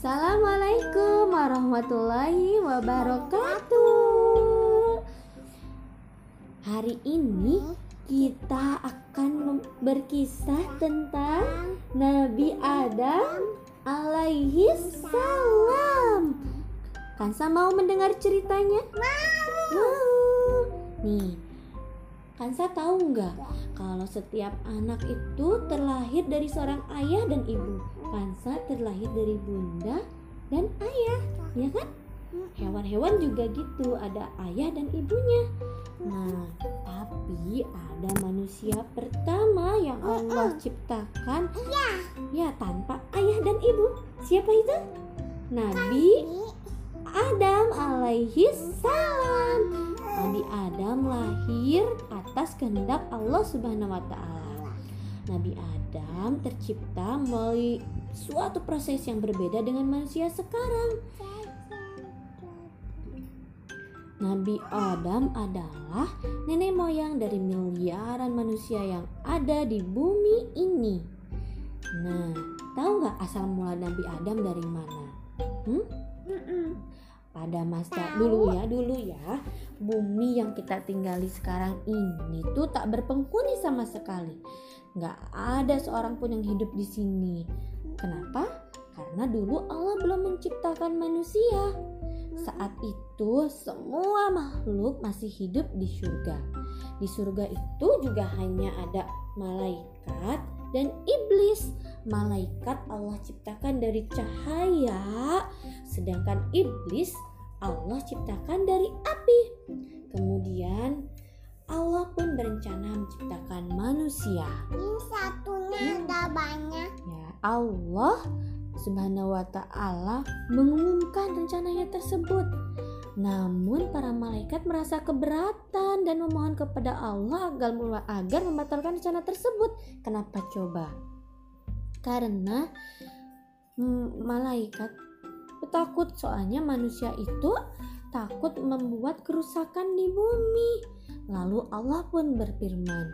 Assalamualaikum warahmatullahi wabarakatuh. Hari ini kita akan berkisah tentang Nabi Adam alaihi salam. Kansa mau mendengar ceritanya? Mau. Nih, Kansa tahu nggak kalau setiap anak itu terlahir dari seorang ayah dan ibu? Kansa terlahir dari bunda dan ayah, ya kan? Hewan-hewan juga gitu, ada ayah dan ibunya. Nah, tapi ada manusia pertama yang Allah ciptakan, ya tanpa ayah dan ibu. Siapa itu? Nabi Adam alaihi salam. Nabi Adam lahir atas kehendak Allah Subhanahu wa taala. Nabi Adam tercipta melalui suatu proses yang berbeda dengan manusia sekarang. Nabi Adam adalah nenek moyang dari miliaran manusia yang ada di bumi ini. Nah, tahu nggak asal mula Nabi Adam dari mana? Hmm? Pada masa dulu ya, dulu ya, bumi yang kita tinggali sekarang ini tuh tak berpenghuni sama sekali. Nggak ada seorang pun yang hidup di sini. Kenapa? Karena dulu Allah belum menciptakan manusia. Saat itu semua makhluk masih hidup di surga. Di surga itu juga hanya ada malaikat dan iblis. Malaikat Allah ciptakan dari cahaya, sedangkan iblis Allah ciptakan dari api. Kemudian Allah pun berencana menciptakan manusia. Ini satunya ada banyak. Ya, Allah Subhanahu wa taala mengumumkan rencananya tersebut. Namun para malaikat merasa keberatan dan memohon kepada Allah agar agar membatalkan rencana tersebut. Kenapa coba? Karena mm, malaikat takut soalnya manusia itu takut membuat kerusakan di bumi. Lalu Allah pun berfirman,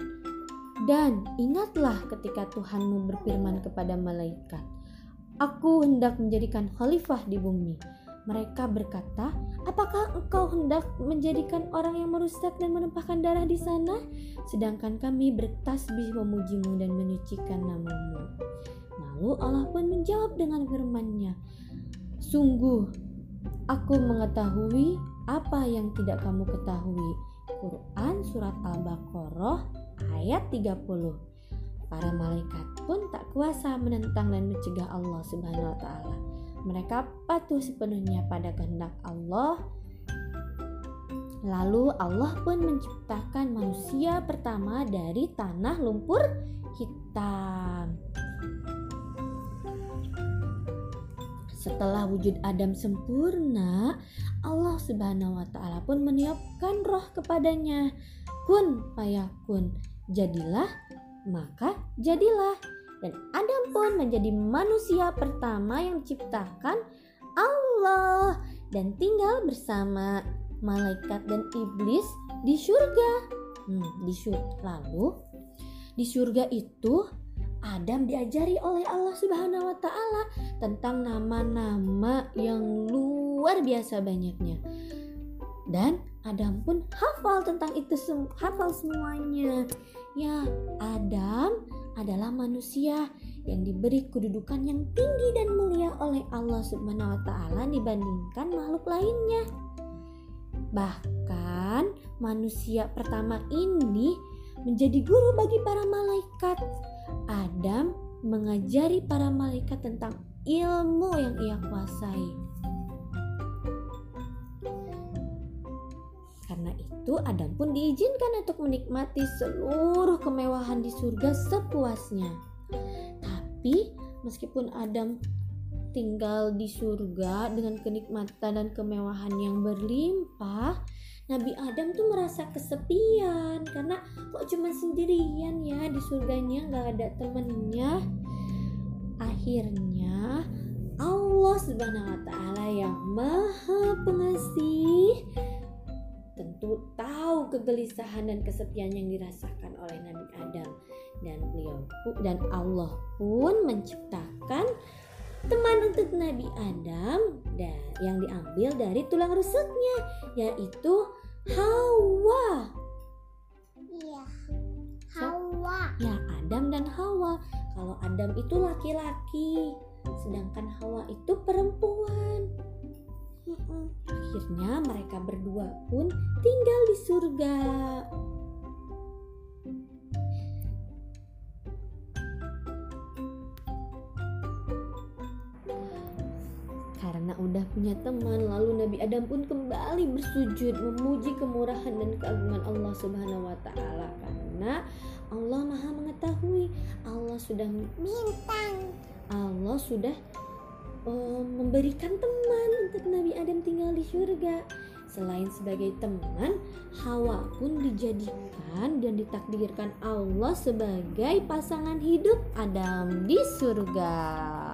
"Dan ingatlah ketika Tuhanmu berfirman kepada malaikat, Aku hendak menjadikan khalifah di bumi. Mereka berkata, "Apakah engkau hendak menjadikan orang yang merusak dan menumpahkan darah di sana? Sedangkan kami bertasbih memujimu dan menyucikan namamu." Lalu Allah pun menjawab dengan firman-Nya, "Sungguh, aku mengetahui apa yang tidak kamu ketahui." Quran Surat Al-Baqarah ayat 30 Para malaikat pun tak kuasa menentang dan mencegah Allah Subhanahu wa taala. Mereka patuh sepenuhnya pada kehendak Allah. Lalu Allah pun menciptakan manusia pertama dari tanah lumpur hitam. Setelah wujud Adam sempurna, Allah Subhanahu wa taala pun meniupkan roh kepadanya. Kun payakun, jadilah maka jadilah dan Adam pun menjadi manusia pertama yang diciptakan Allah dan tinggal bersama malaikat dan iblis di surga. Hmm, di surga. Lalu di surga itu Adam diajari oleh Allah Subhanahu wa taala tentang nama-nama yang luar biasa banyaknya. Dan Adam pun hafal tentang itu hafal semuanya. Ya, Adam adalah manusia yang diberi kedudukan yang tinggi dan mulia oleh Allah Subhanahu wa taala dibandingkan makhluk lainnya. Bahkan manusia pertama ini menjadi guru bagi para malaikat. Adam mengajari para malaikat tentang ilmu yang ia kuasai. Karena itu Adam pun diizinkan untuk menikmati seluruh kemewahan di surga sepuasnya. Tapi meskipun Adam tinggal di surga dengan kenikmatan dan kemewahan yang berlimpah, Nabi Adam tuh merasa kesepian karena kok cuma sendirian ya di surganya nggak ada temennya. Akhirnya Allah Subhanahu wa taala yang Maha Pengasih tentu tahu kegelisahan dan kesepian yang dirasakan oleh Nabi Adam dan beliau dan Allah pun menciptakan teman untuk Nabi Adam dan yang diambil dari tulang rusuknya yaitu Hawa. Iya. Hawa. Ya, Adam dan Hawa. Kalau Adam itu laki-laki, sedangkan Hawa itu perempuan. Akhirnya mereka berdua pun tinggal di surga. Punya teman, lalu Nabi Adam pun kembali bersujud memuji kemurahan dan keagungan Allah Subhanahu wa taala karena Allah Maha mengetahui. Allah sudah Bintang. Allah sudah eh, memberikan teman untuk Nabi Adam tinggal di surga. Selain sebagai teman, Hawa pun dijadikan dan ditakdirkan Allah sebagai pasangan hidup Adam di surga.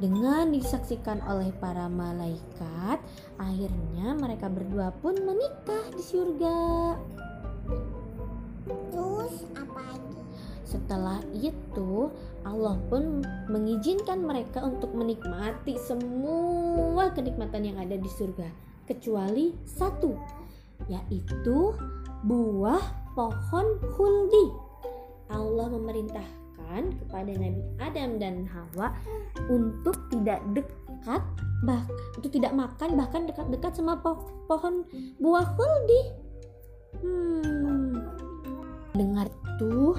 Dengan disaksikan oleh para malaikat, akhirnya mereka berdua pun menikah di surga. Terus apa lagi? Setelah itu, Allah pun mengizinkan mereka untuk menikmati semua kenikmatan yang ada di surga, kecuali satu, yaitu buah pohon huldi. Allah memerintahkan kepada Nabi Adam dan Hawa untuk tidak dekat, bah, untuk tidak makan bahkan dekat-dekat sama po- pohon buah huldi. Hmm, dengar tuh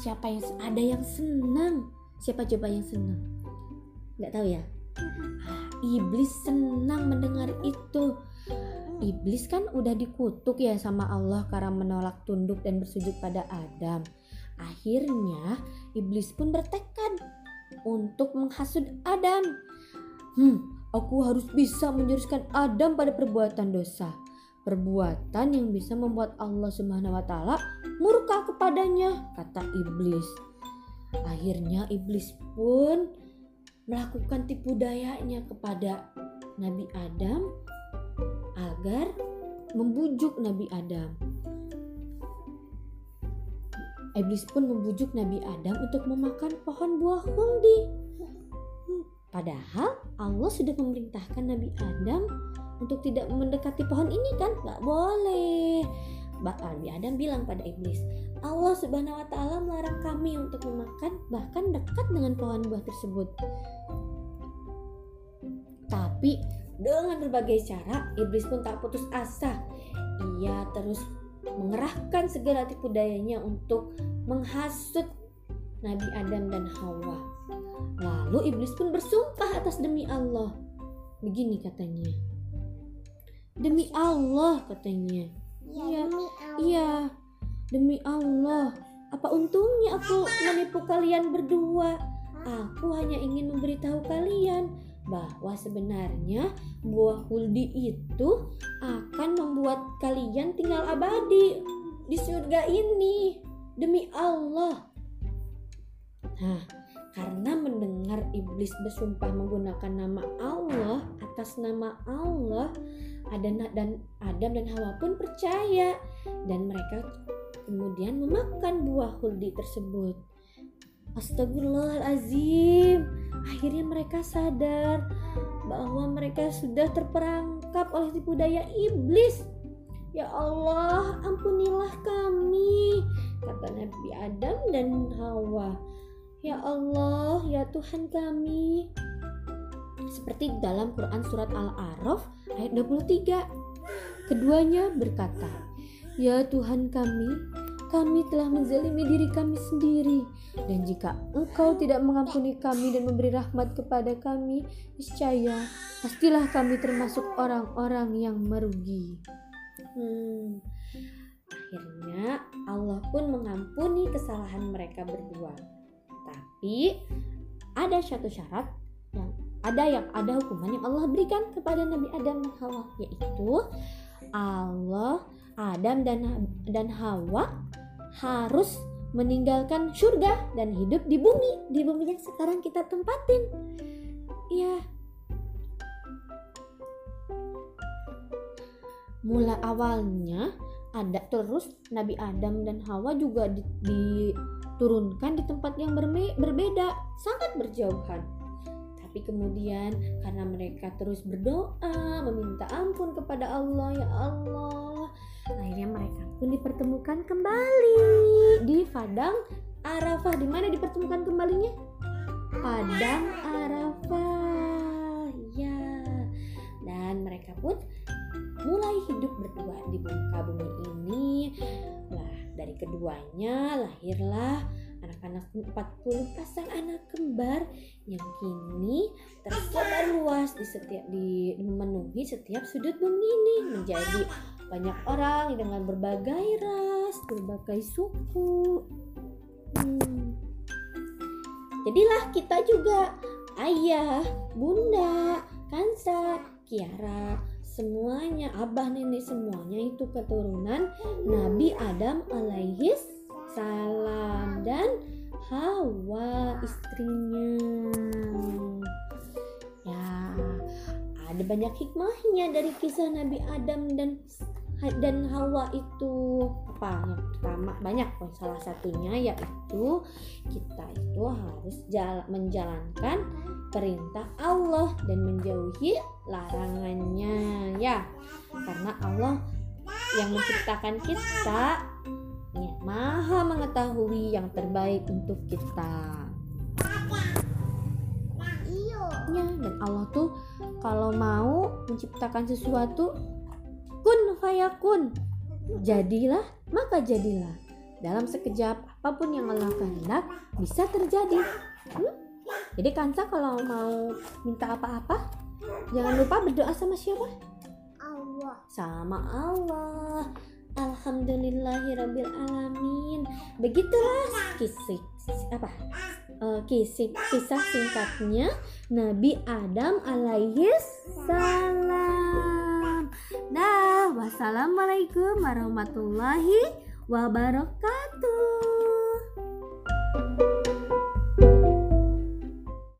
siapa yang ada yang senang. Siapa coba yang senang? Nggak tahu ya? Ah, iblis senang mendengar itu. Iblis kan udah dikutuk ya sama Allah karena menolak tunduk dan bersujud pada Adam akhirnya iblis pun bertekad untuk menghasut Adam hmm aku harus bisa menjuruskan Adam pada perbuatan dosa perbuatan yang bisa membuat Allah Subhanahu wa taala murka kepadanya, kata iblis. Akhirnya iblis pun melakukan tipu dayanya kepada Nabi Adam agar membujuk Nabi Adam. Iblis pun membujuk Nabi Adam untuk memakan pohon buah huldi. Padahal Allah sudah memerintahkan Nabi Adam untuk tidak mendekati pohon ini kan? Gak boleh. Bah- Nabi Adam bilang pada iblis, Allah Subhanahu wa taala melarang kami untuk memakan bahkan dekat dengan pohon buah tersebut. Tapi dengan berbagai cara iblis pun tak putus asa. Ia terus mengerahkan segala tipu dayanya untuk menghasut Nabi Adam dan Hawa. Lalu iblis pun bersumpah atas demi Allah. Begini katanya. Demi Allah katanya. Ya, Iya. demi Allah. Iya, demi Allah. Apa untungnya aku menipu kalian berdua? Aku hanya ingin memberitahu kalian bahwa sebenarnya buah huldi itu akan membuat kalian tinggal abadi di surga ini. Demi Allah. Nah, karena mendengar iblis bersumpah menggunakan nama Allah atas nama Allah, Adam dan Adam dan Hawa pun percaya dan mereka kemudian memakan buah huldi tersebut. Astagfirullahalazim. Akhirnya mereka sadar bahwa mereka sudah terperangkap oleh tipu daya iblis. Ya Allah, ampunilah kami, kata Nabi Adam dan Hawa. Ya Allah, ya Tuhan kami. Seperti dalam Quran surat Al-A'raf ayat 23. Keduanya berkata, "Ya Tuhan kami, kami telah menzalimi diri kami sendiri dan jika Engkau tidak mengampuni kami dan memberi rahmat kepada kami, niscaya pastilah kami termasuk orang-orang yang merugi." Hmm. Akhirnya Allah pun mengampuni kesalahan mereka berdua. Tapi ada satu syarat yang ada yang ada hukuman yang Allah berikan kepada Nabi Adam dan Hawa yaitu Allah Adam dan dan Hawa harus meninggalkan surga dan hidup di bumi di bumi yang sekarang kita tempatin. Iya. Mula awalnya ada terus Nabi Adam dan Hawa juga di- diturunkan di tempat yang berme- berbeda, sangat berjauhan. Tapi kemudian karena mereka terus berdoa meminta ampun kepada Allah ya Allah akhirnya mereka pun dipertemukan kembali. Di padang Arafah. Di mana dipertemukan kembalinya? Padang Arafah. Ya. Dan mereka pun mulai hidup berdua di muka bumi ini. Lah dari keduanya lahirlah anak-anak 40 pasang anak kembar yang kini tersebar luas di setiap di memenuhi setiap sudut bumi ini menjadi banyak orang dengan berbagai ras, berbagai suku. Hmm. Jadilah kita juga ayah, bunda, kansa, kiara, semuanya abah nenek semuanya itu keturunan Nabi Adam alaihis salam dan Hawa istrinya ada banyak hikmahnya dari kisah Nabi Adam dan dan Hawa itu. Apa? Yang pertama banyak pun salah satunya yaitu kita itu harus jala, menjalankan perintah Allah dan menjauhi larangannya ya. Karena Allah yang menciptakan kita ya, maha mengetahui yang terbaik untuk kita Iyo. ya dan Allah tuh kalau mau menciptakan sesuatu kun fayakun jadilah maka jadilah. Dalam sekejap apa pun yang Allah kehendak bisa terjadi. Hmm? jadi kansa kalau mau minta apa-apa jangan lupa berdoa sama siapa? Allah. sama Allah. Alhamdulillahirabbil alamin. Begitulah kisah apa eh, kisah singkatnya Nabi Adam alaihi salam. Nah wassalamualaikum warahmatullahi wabarakatuh